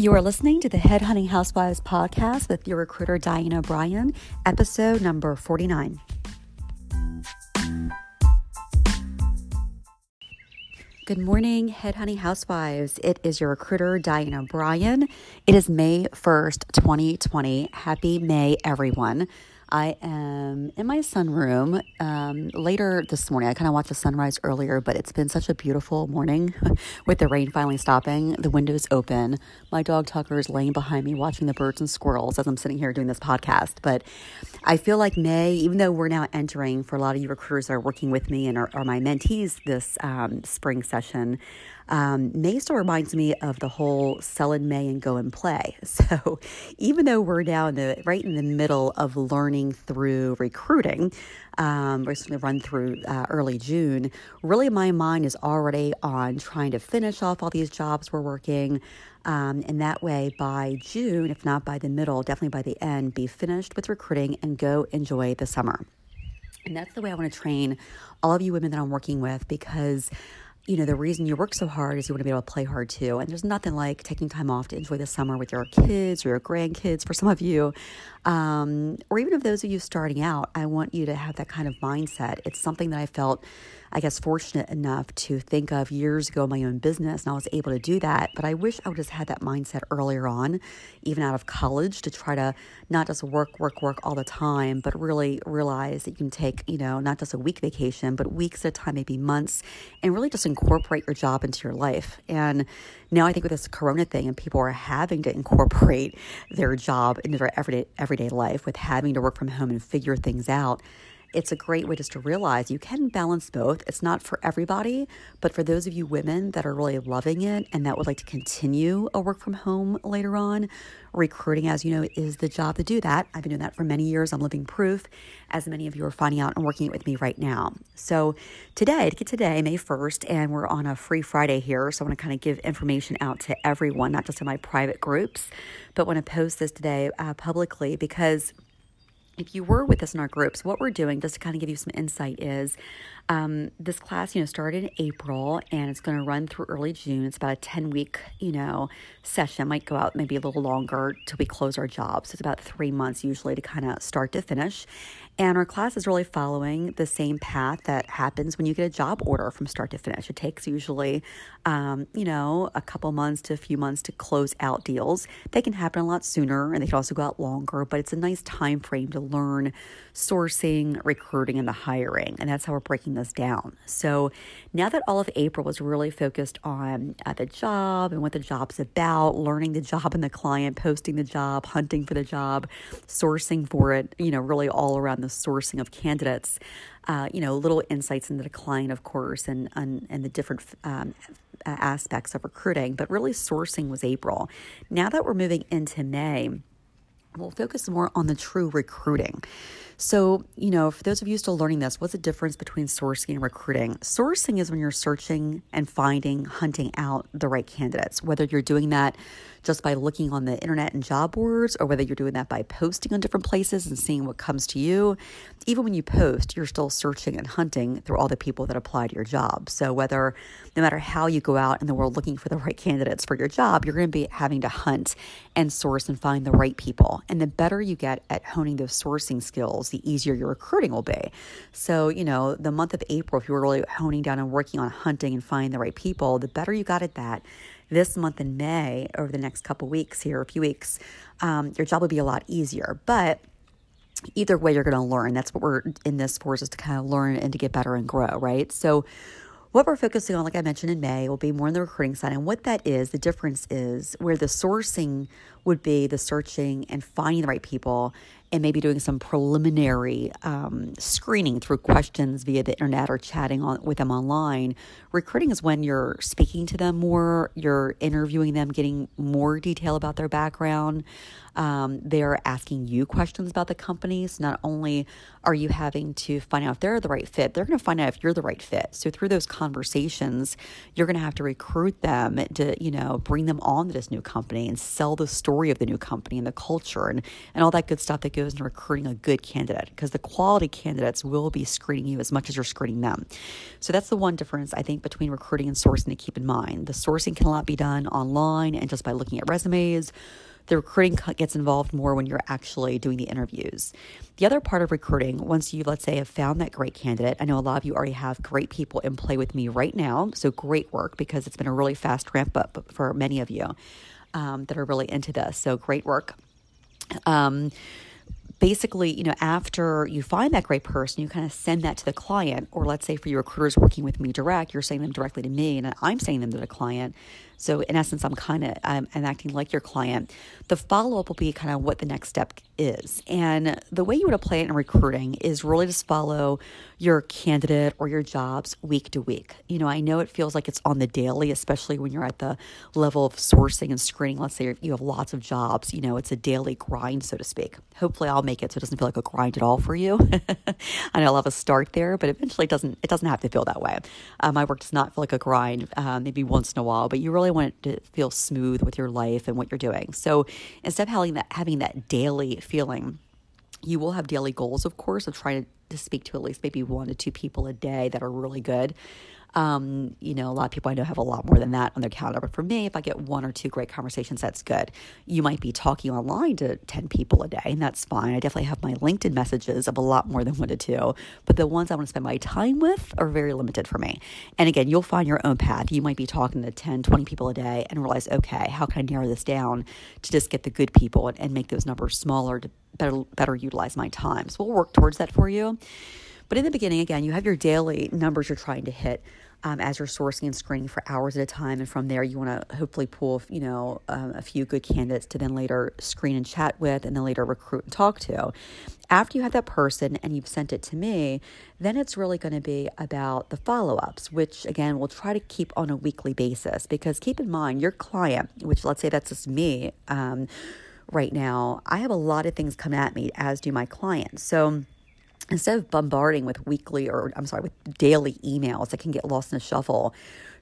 You are listening to the Headhunting Housewives podcast with your recruiter, Diane O'Brien, episode number 49. Good morning, Headhunting Housewives. It is your recruiter, Diane O'Brien. It is May 1st, 2020. Happy May, everyone. I am in my sunroom um, later this morning. I kind of watched the sunrise earlier, but it's been such a beautiful morning with the rain finally stopping. The windows open. My dog Tucker is laying behind me watching the birds and squirrels as I'm sitting here doing this podcast. But I feel like May, even though we're now entering for a lot of you recruiters that are working with me and are, are my mentees this um, spring session, um, May still reminds me of the whole sell in May and go and play. So even though we're now in the right in the middle of learning through recruiting, um, we're going to run through uh, early June. Really, my mind is already on trying to finish off all these jobs we're working. Um, and that way, by June, if not by the middle, definitely by the end, be finished with recruiting and go enjoy the summer. And that's the way I want to train all of you women that I'm working with because you know, the reason you work so hard is you want to be able to play hard too. And there's nothing like taking time off to enjoy the summer with your kids or your grandkids for some of you. Um, or even of those of you starting out, I want you to have that kind of mindset. It's something that I felt I guess, fortunate enough to think of years ago my own business, and I was able to do that. But I wish I would have had that mindset earlier on, even out of college, to try to not just work, work, work all the time, but really realize that you can take, you know, not just a week vacation, but weeks at a time, maybe months, and really just incorporate your job into your life. And now I think with this corona thing and people are having to incorporate their job into their everyday everyday life with having to work from home and figure things out it's a great way just to realize you can balance both. It's not for everybody, but for those of you women that are really loving it and that would like to continue a work from home later on, recruiting, as you know, is the job to do that. I've been doing that for many years. I'm living proof, as many of you are finding out and working it with me right now. So today, to get today, May 1st, and we're on a free Friday here. So I want to kind of give information out to everyone, not just in my private groups, but want to post this today uh, publicly because – if you were with us in our groups, what we're doing, just to kind of give you some insight, is um, this class, you know, started in April and it's going to run through early June. It's about a 10 week, you know, session. Might go out maybe a little longer till we close our jobs. It's about three months usually to kind of start to finish. And our class is really following the same path that happens when you get a job order from start to finish. It takes usually, um, you know, a couple months to a few months to close out deals. They can happen a lot sooner and they can also go out longer, but it's a nice time frame to learn sourcing, recruiting, and the hiring. And that's how we're breaking this down. So now that all of April was really focused on uh, the job and what the job's about, learning the job and the client, posting the job, hunting for the job, sourcing for it, you know, really all around the sourcing of candidates, uh, you know, little insights into the client, of course, and, and, and the different um, aspects of recruiting, but really sourcing was April. Now that we're moving into May, we'll focus more on the true recruiting. So, you know, for those of you still learning this, what's the difference between sourcing and recruiting? Sourcing is when you're searching and finding, hunting out the right candidates, whether you're doing that just by looking on the internet and job boards, or whether you're doing that by posting on different places and seeing what comes to you. Even when you post, you're still searching and hunting through all the people that apply to your job. So, whether no matter how you go out in the world looking for the right candidates for your job, you're going to be having to hunt and source and find the right people. And the better you get at honing those sourcing skills, the easier your recruiting will be. So, you know, the month of April, if you were really honing down and working on hunting and finding the right people, the better you got at that this month in May, over the next couple weeks here, a few weeks, um, your job will be a lot easier. But either way, you're going to learn. That's what we're in this for, is to kind of learn and to get better and grow, right? So, what we're focusing on, like I mentioned in May, will be more on the recruiting side. And what that is, the difference is where the sourcing would be the searching and finding the right people and maybe doing some preliminary um, screening through questions via the internet or chatting on, with them online. Recruiting is when you're speaking to them more, you're interviewing them, getting more detail about their background. Um, they're asking you questions about the companies. Not only are you having to find out if they're the right fit, they're going to find out if you're the right fit. So through those conversations, you're going to have to recruit them to, you know, bring them on to this new company and sell the story of the new company and the culture and, and all that good stuff that goes into recruiting a good candidate because the quality candidates will be screening you as much as you're screening them. So that's the one difference I think between recruiting and sourcing to keep in mind. The sourcing cannot be done online and just by looking at resumes the recruiting gets involved more when you're actually doing the interviews. The other part of recruiting, once you, let's say, have found that great candidate, I know a lot of you already have great people in play with me right now. So great work because it's been a really fast ramp up for many of you um, that are really into this. So great work. Um, basically, you know, after you find that great person, you kind of send that to the client. Or let's say for your recruiters working with me direct, you're sending them directly to me and I'm sending them to the client. So in essence, I'm kind of I'm, I'm acting like your client. The follow up will be kind of what the next step is, and the way you would apply it in recruiting is really just follow your candidate or your jobs week to week. You know, I know it feels like it's on the daily, especially when you're at the level of sourcing and screening. Let's say you have lots of jobs. You know, it's a daily grind, so to speak. Hopefully, I'll make it so it doesn't feel like a grind at all for you. I know I'll have a start there, but eventually, it doesn't it doesn't have to feel that way. Um, my work does not feel like a grind. Uh, maybe once in a while, but you really really want it to feel smooth with your life and what you're doing. So instead of having that having that daily feeling, you will have daily goals, of course, of trying to, to speak to at least maybe one to two people a day that are really good. Um, you know, a lot of people I know have a lot more than that on their calendar. But for me, if I get one or two great conversations, that's good. You might be talking online to 10 people a day, and that's fine. I definitely have my LinkedIn messages of a lot more than one to two, but the ones I want to spend my time with are very limited for me. And again, you'll find your own path. You might be talking to 10, 20 people a day and realize, okay, how can I narrow this down to just get the good people and, and make those numbers smaller to better, better utilize my time? So we'll work towards that for you. But in the beginning, again, you have your daily numbers you're trying to hit. Um, as you're sourcing and screening for hours at a time. And from there, you want to hopefully pull, you know, um, a few good candidates to then later screen and chat with, and then later recruit and talk to. After you have that person and you've sent it to me, then it's really going to be about the follow ups, which again, we'll try to keep on a weekly basis. Because keep in mind, your client, which let's say that's just me um, right now, I have a lot of things come at me, as do my clients. So, instead of bombarding with weekly or I'm sorry, with daily emails that can get lost in a shuffle,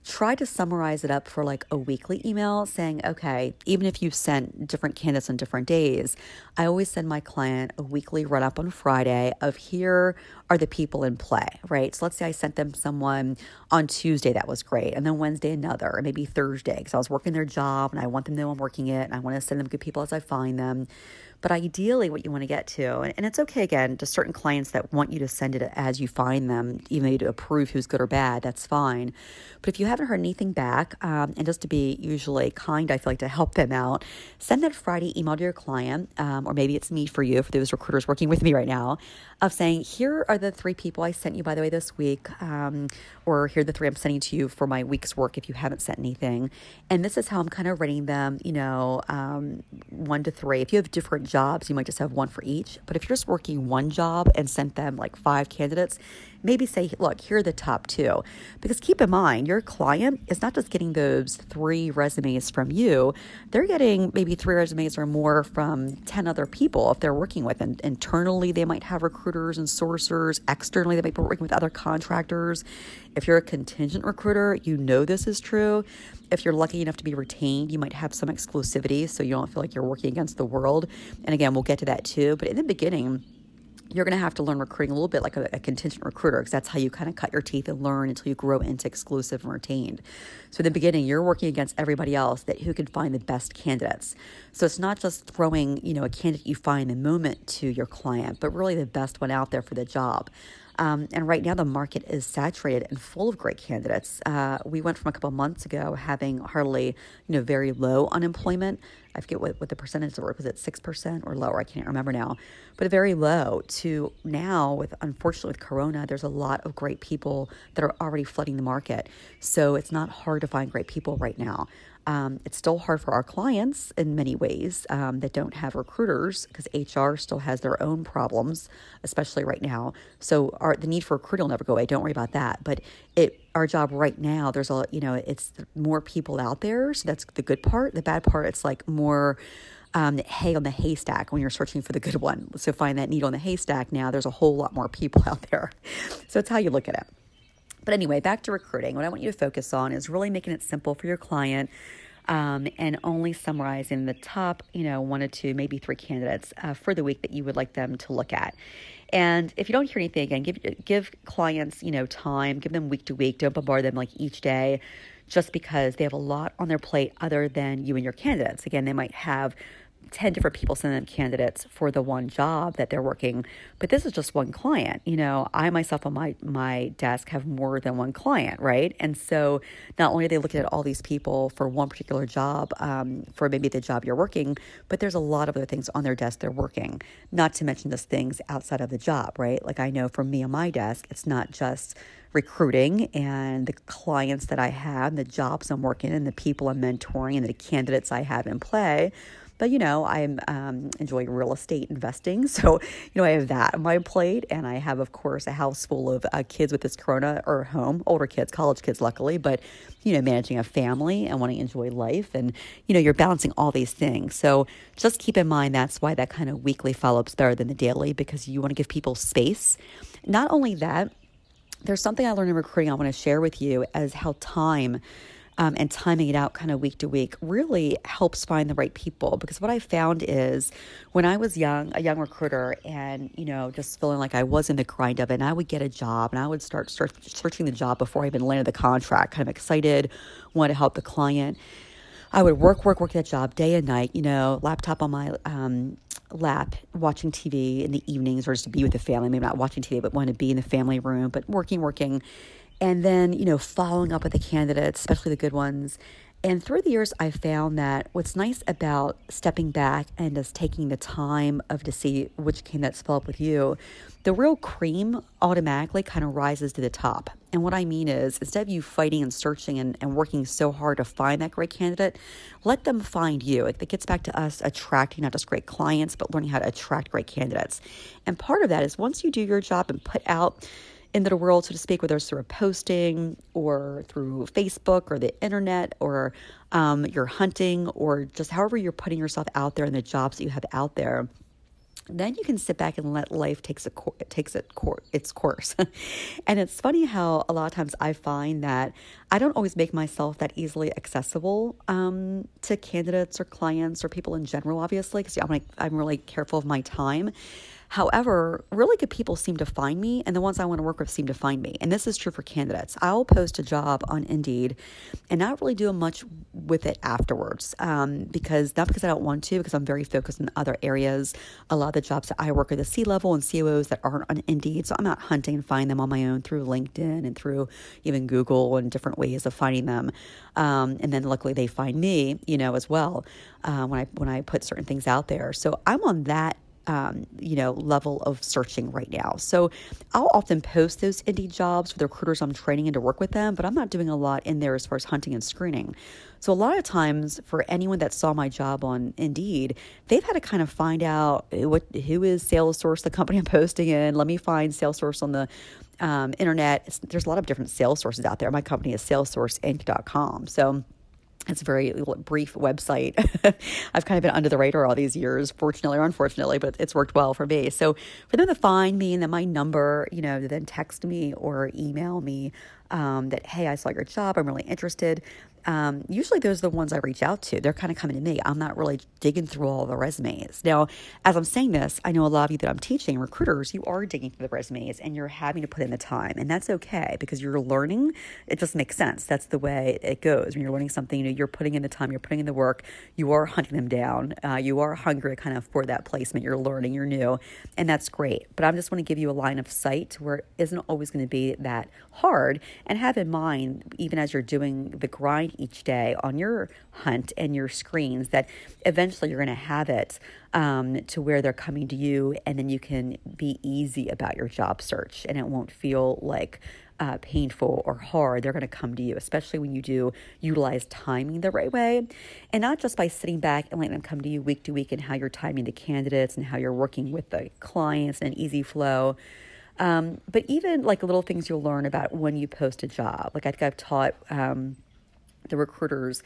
try to summarize it up for like a weekly email saying, okay, even if you've sent different candidates on different days, I always send my client a weekly run up on Friday of here are the people in play, right? So let's say I sent them someone on Tuesday that was great, and then Wednesday another, and maybe Thursday because I was working their job and I want them to know I'm working it and I want to send them good people as I find them. But ideally, what you want to get to, and, and it's okay again, to certain clients that want you to send it as you find them, even to approve who's good or bad, that's fine. But if you haven't heard anything back, um, and just to be usually kind, I feel like to help them out, send that Friday email to your client, um, or maybe it's me for you, for those recruiters working with me right now, of saying, here are the three people I sent you, by the way, this week, um, or here are the three I'm sending to you for my week's work if you haven't sent anything. And this is how I'm kind of rating them, you know, um, one to three. If you have different jobs, you might just have one for each. But if you're just working one job and sent them like five candidates, maybe say, look, here are the top two. Because keep in mind, your client is not just getting those three resumes from you, they're getting maybe three resumes or more from 10 other people if they're working with. And internally, they might have recruiters and sourcers. Externally, they might be working with other contractors. If you're a contingent recruiter, you know this is true. If you're lucky enough to be retained, you might have some exclusivity so you don't feel like you're working against the world. And again, we'll get to that too. But in the beginning, you're going to have to learn recruiting a little bit like a, a contingent recruiter because that's how you kind of cut your teeth and learn until you grow into exclusive and retained. So in the beginning, you're working against everybody else that who can find the best candidates. So it's not just throwing, you know, a candidate you find the moment to your client, but really the best one out there for the job. Um, and right now, the market is saturated and full of great candidates. Uh, we went from a couple months ago having hardly, you know, very low unemployment. I forget what, what the percentage was. Was it 6% or lower? I can't remember now. But very low to now, with unfortunately with Corona, there's a lot of great people that are already flooding the market. So it's not hard to find great people right now. Um, it's still hard for our clients in many ways um, that don't have recruiters because HR still has their own problems, especially right now. So our, the need for a recruiting will never go away. Don't worry about that. But it our job right now, there's a you know it's more people out there, so that's the good part. The bad part, it's like more. Um, hay on the haystack when you're searching for the good one. So find that needle in the haystack now. There's a whole lot more people out there. So it's how you look at it. But anyway, back to recruiting. What I want you to focus on is really making it simple for your client. um, and only summarizing the top, you know, one or two, maybe three candidates uh, for the week that you would like them to look at. And if you don't hear anything again, give give clients, you know, time, give them week to week. Don't bombard them like each day just because they have a lot on their plate other than you and your candidates. Again, they might have 10 different people send them candidates for the one job that they're working. But this is just one client. You know i myself on my my desk have more than one client right? And so not only are they looking at all these people for one particular job um, for maybe the job you're working but there's a lot of other things on their desk they're working. Not to mention just things outside of the job right? Like i know for me on my desk it's not just recruiting and the clients that i have and the jobs i'm working and the people i'm mentoring and the candidates i have in play but you know, I'm um, enjoying real estate investing, so you know I have that on my plate, and I have, of course, a house full of uh, kids with this Corona or home, older kids, college kids, luckily, but you know, managing a family and wanting to enjoy life, and you know, you're balancing all these things. So just keep in mind that's why that kind of weekly follow up's better than the daily because you want to give people space. Not only that, there's something I learned in recruiting I want to share with you as how time um, and timing it out kind of week to week really helps find the right people. Because what I found is when I was young, a young recruiter, and you know, just feeling like I was in the grind of it, and I would get a job, and I would start, searching the job before I even landed the contract, kind of excited, want to help the client. I would work, work, work that job day and night, you know, laptop on my um, lap, watching TV in the evenings or just to be with the family, maybe not watching TV, but want to be in the family room, but working, working and then you know following up with the candidates especially the good ones. And through the years i found that what's nice about stepping back and just taking the time of to see which candidates fill up with you the real cream automatically kind of rises to the top. And what i mean is instead of you fighting and searching and, and working so hard to find that great candidate let them find you. It, it gets back to us attracting not just great clients but learning how to attract great candidates. And part of that is once you do your job and put out into the world, so to speak, whether it's through a posting or through Facebook or the internet or um, you're hunting or just however you're putting yourself out there in the jobs that you have out there. Then you can sit back and let life takes a takes it its course, and it's funny how a lot of times I find that I don't always make myself that easily accessible um, to candidates or clients or people in general. Obviously, because I'm like I'm really careful of my time. However, really good people seem to find me, and the ones I want to work with seem to find me. And this is true for candidates. I'll post a job on Indeed and not really do much with it afterwards um, because not because I don't want to, because I'm very focused in other areas. A lot of the jobs that I work at the C level and COOs that aren't on Indeed. So I'm out hunting and finding them on my own through LinkedIn and through even Google and different ways of finding them. Um, and then luckily they find me, you know, as well uh, when I when I put certain things out there. So I'm on that um, you know, level of searching right now. So I'll often post those Indeed jobs for the recruiters I'm training in to work with them, but I'm not doing a lot in there as far as hunting and screening. So a lot of times for anyone that saw my job on Indeed, they've had to kind of find out what who is Sales Source, the company I'm posting in. Let me find Sales Source on the um, internet. It's, there's a lot of different sales sources out there. My company is salessourceinc.com. So it's a very brief website. I've kind of been under the radar all these years, fortunately or unfortunately, but it's worked well for me. So for them to find me and then my number, you know, then text me or email me um, that, hey, I saw your job, I'm really interested um, usually those are the ones I reach out to. They're kind of coming to me. I'm not really digging through all the resumes. Now, as I'm saying this, I know a lot of you that I'm teaching, recruiters, you are digging through the resumes and you're having to put in the time. And that's okay because you're learning. It just makes sense. That's the way it goes. When you're learning something, you know, you're putting in the time, you're putting in the work, you are hunting them down. Uh, you are hungry kind of for that placement. You're learning, you're new, and that's great. But I am just want to give you a line of sight where it isn't always going to be that hard. And have in mind, even as you're doing the grind each day on your hunt and your screens that eventually you're going to have it um, to where they're coming to you and then you can be easy about your job search and it won't feel like uh, painful or hard, they're going to come to you, especially when you do utilize timing the right way. And not just by sitting back and letting them come to you week to week and how you're timing the candidates and how you're working with the clients and easy flow. Um, but even like little things you'll learn about when you post a job. Like I think I've taught um, the recruiters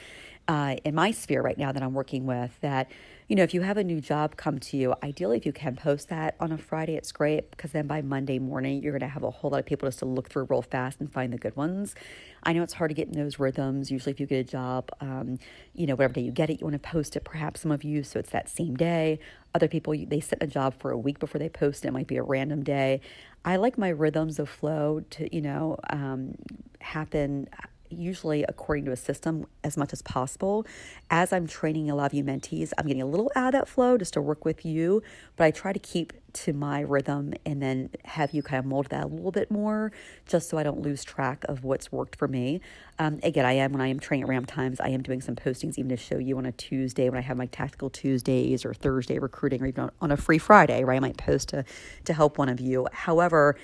uh, in my sphere right now that I'm working with that, you know, if you have a new job come to you, ideally, if you can post that on a Friday, it's great because then by Monday morning, you're going to have a whole lot of people just to look through real fast and find the good ones. I know it's hard to get in those rhythms. Usually, if you get a job, um, you know, whatever day you get it, you want to post it, perhaps some of you, so it's that same day. Other people, they set a job for a week before they post it. It might be a random day. I like my rhythms of flow to, you know, um, happen usually according to a system as much as possible. As I'm training a lot of you mentees, I'm getting a little out of that flow just to work with you, but I try to keep to my rhythm and then have you kind of mold that a little bit more just so I don't lose track of what's worked for me. Um, again, I am when I am training at Ram Times, I am doing some postings even to show you on a Tuesday when I have my tactical Tuesdays or Thursday recruiting or even on a free Friday, right? I might post to to help one of you. However,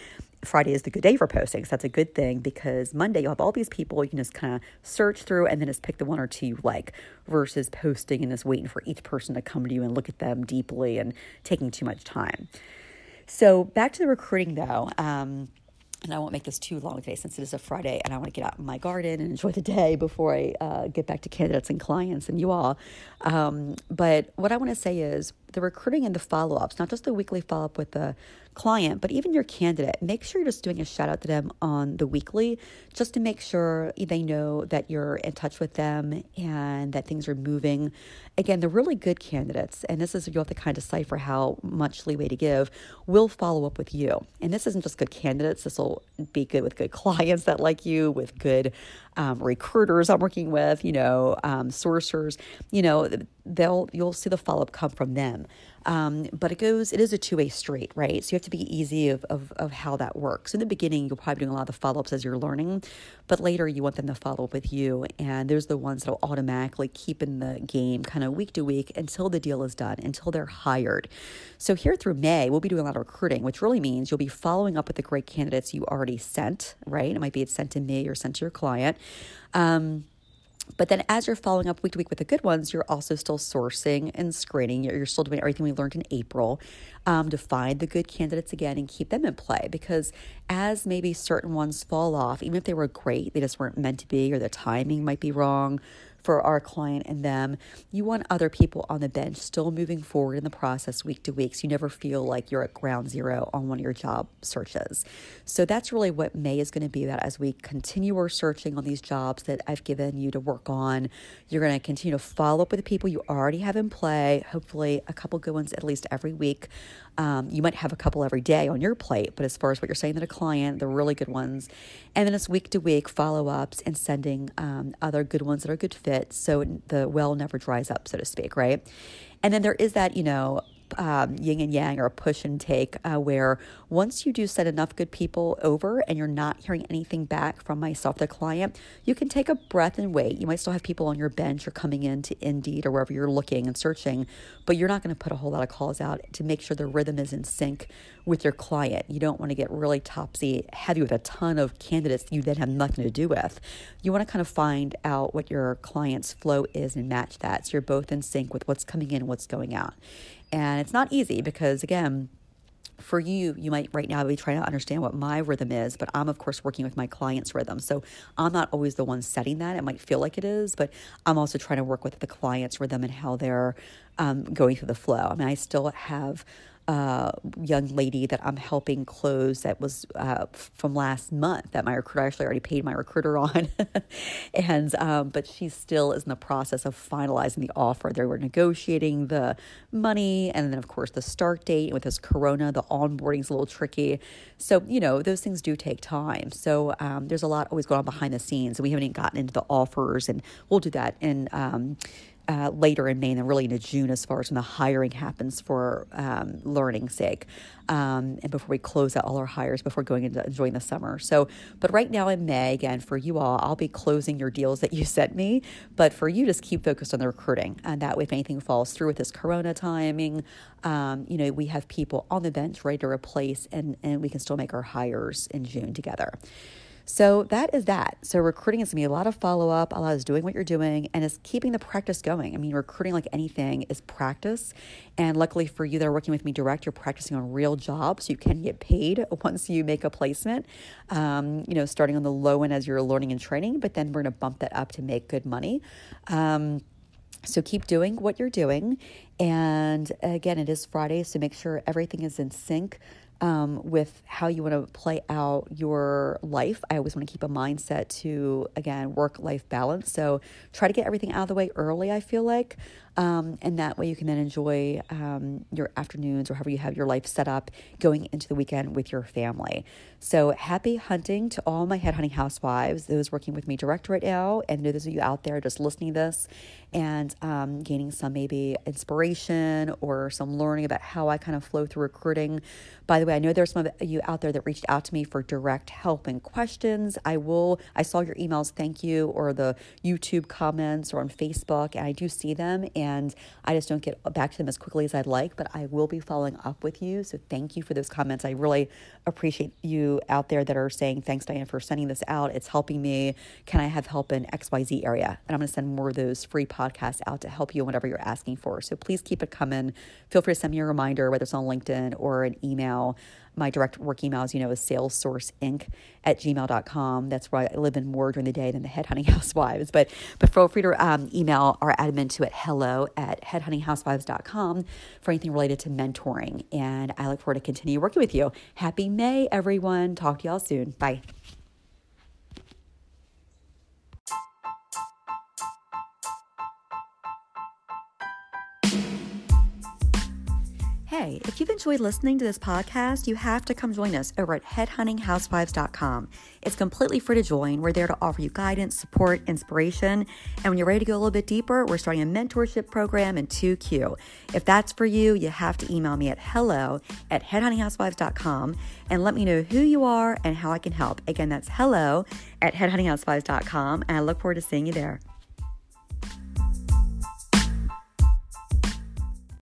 Friday is the good day for postings. That's a good thing because Monday you'll have all these people you can just kind of search through and then just pick the one or two you like versus posting and just waiting for each person to come to you and look at them deeply and taking too much time. So back to the recruiting though. Um, and I won't make this too long today since it is a Friday and I want to get out in my garden and enjoy the day before I uh, get back to candidates and clients and you all. Um, but what I want to say is the recruiting and the follow ups, not just the weekly follow up with the client, but even your candidate, make sure you're just doing a shout out to them on the weekly just to make sure they know that you're in touch with them and that things are moving. Again, the really good candidates, and this is you have to kind of decipher how much leeway to give, will follow up with you. And this isn't just good candidates, this will be good with good clients that like you, with good um, recruiters I'm working with, you know, um, sourcers, you know, they'll you'll see the follow up come from them. Um, but it goes, it is a two way street, right? So you have to be easy of, of, of how that works. In the beginning, you're probably doing a lot of the follow ups as you're learning, but later you want them to follow up with you. And there's the ones that will automatically keep in the game kind of week to week until the deal is done, until they're hired. So here through May, we'll be doing a lot of recruiting, which really means you'll be following up with the great candidates you already sent, right? It might be it's sent to me or sent to your client. Um, but then as you're following up week to week with the good ones, you're also still sourcing and screening. You're, you're still doing everything we learned in April um, to find the good candidates again and keep them in play. Because as maybe certain ones fall off, even if they were great, they just weren't meant to be, or the timing might be wrong, for our client and them. You want other people on the bench still moving forward in the process week to week so you never feel like you're at ground zero on one of your job searches. So that's really what May is going to be about as we continue our searching on these jobs that I've given you to work on. You're going to continue to follow up with the people you already have in play, hopefully a couple good ones at least every week. Um, you might have a couple every day on your plate, but as far as what you're saying to the client, the really good ones. And then it's week to week follow ups and sending um, other good ones that are good fits so the well never dries up, so to speak, right? And then there is that, you know, um, yin and yang or a push and take, uh, where once you do send enough good people over and you're not hearing anything back from myself, the client, you can take a breath and wait. You might still have people on your bench or coming in to Indeed or wherever you're looking and searching, but you're not going to put a whole lot of calls out to make sure the rhythm is in sync with your client. You don't want to get really topsy heavy with a ton of candidates you then have nothing to do with. You want to kind of find out what your client's flow is and match that so you're both in sync with what's coming in and what's going out. And it's not easy because, again, for you, you might right now be trying to understand what my rhythm is, but I'm, of course, working with my client's rhythm. So I'm not always the one setting that. It might feel like it is, but I'm also trying to work with the client's rhythm and how they're um, going through the flow. I mean, I still have uh, young lady that I'm helping close that was uh, from last month that my recruiter actually already paid my recruiter on, and um, but she still is in the process of finalizing the offer. They were negotiating the money, and then of course the start date. With this Corona, the onboarding is a little tricky, so you know those things do take time. So um, there's a lot always going on behind the scenes, and we haven't even gotten into the offers, and we'll do that in. Um, uh, later in May and then really into June as far as when the hiring happens for um, learning sake. Um, and before we close out all our hires before going into enjoying the summer. So, but right now in May, again, for you all, I'll be closing your deals that you sent me. But for you, just keep focused on the recruiting. And that way, if anything falls through with this Corona timing, um, you know, we have people on the bench ready to replace and, and we can still make our hires in June together. So that is that. So recruiting is gonna be a lot of follow up, a lot of doing what you're doing, and is keeping the practice going. I mean, recruiting like anything is practice. And luckily for you that are working with me direct, you're practicing on real jobs. So you can get paid once you make a placement. Um, you know, starting on the low end as you're learning and training, but then we're gonna bump that up to make good money. Um, so keep doing what you're doing. And again, it is Friday, so make sure everything is in sync um, with how you want to play out your life. I always want to keep a mindset to, again, work life balance. So try to get everything out of the way early, I feel like. Um, and that way you can then enjoy um, your afternoons or however you have your life set up going into the weekend with your family. So happy hunting to all my head hunting housewives, those working with me direct right now, and those of you out there just listening to this and um, gaining some maybe inspiration or some learning about how I kind of flow through recruiting. By the way, I know there's some of you out there that reached out to me for direct help and questions. I will, I saw your emails, thank you, or the YouTube comments or on Facebook, and I do see them. And and I just don't get back to them as quickly as I'd like, but I will be following up with you. So thank you for those comments. I really appreciate you out there that are saying, thanks, Diane, for sending this out. It's helping me. Can I have help in XYZ area? And I'm going to send more of those free podcasts out to help you in whatever you're asking for. So please keep it coming. Feel free to send me a reminder, whether it's on LinkedIn or an email my direct work email, as you know, is salessourceinc at gmail.com. That's where I live in more during the day than the headhunting housewives. But but feel free to um, email our admin to at hello at headhuntinghousewives.com for anything related to mentoring. And I look forward to continue working with you. Happy May, everyone. Talk to y'all soon. Bye. Hey, if you've enjoyed listening to this podcast, you have to come join us over at headhuntinghousewives.com. It's completely free to join. We're there to offer you guidance, support, inspiration. And when you're ready to go a little bit deeper, we're starting a mentorship program in 2Q. If that's for you, you have to email me at hello at headhuntinghousewives.com and let me know who you are and how I can help. Again, that's hello at headhuntinghousewives.com. And I look forward to seeing you there.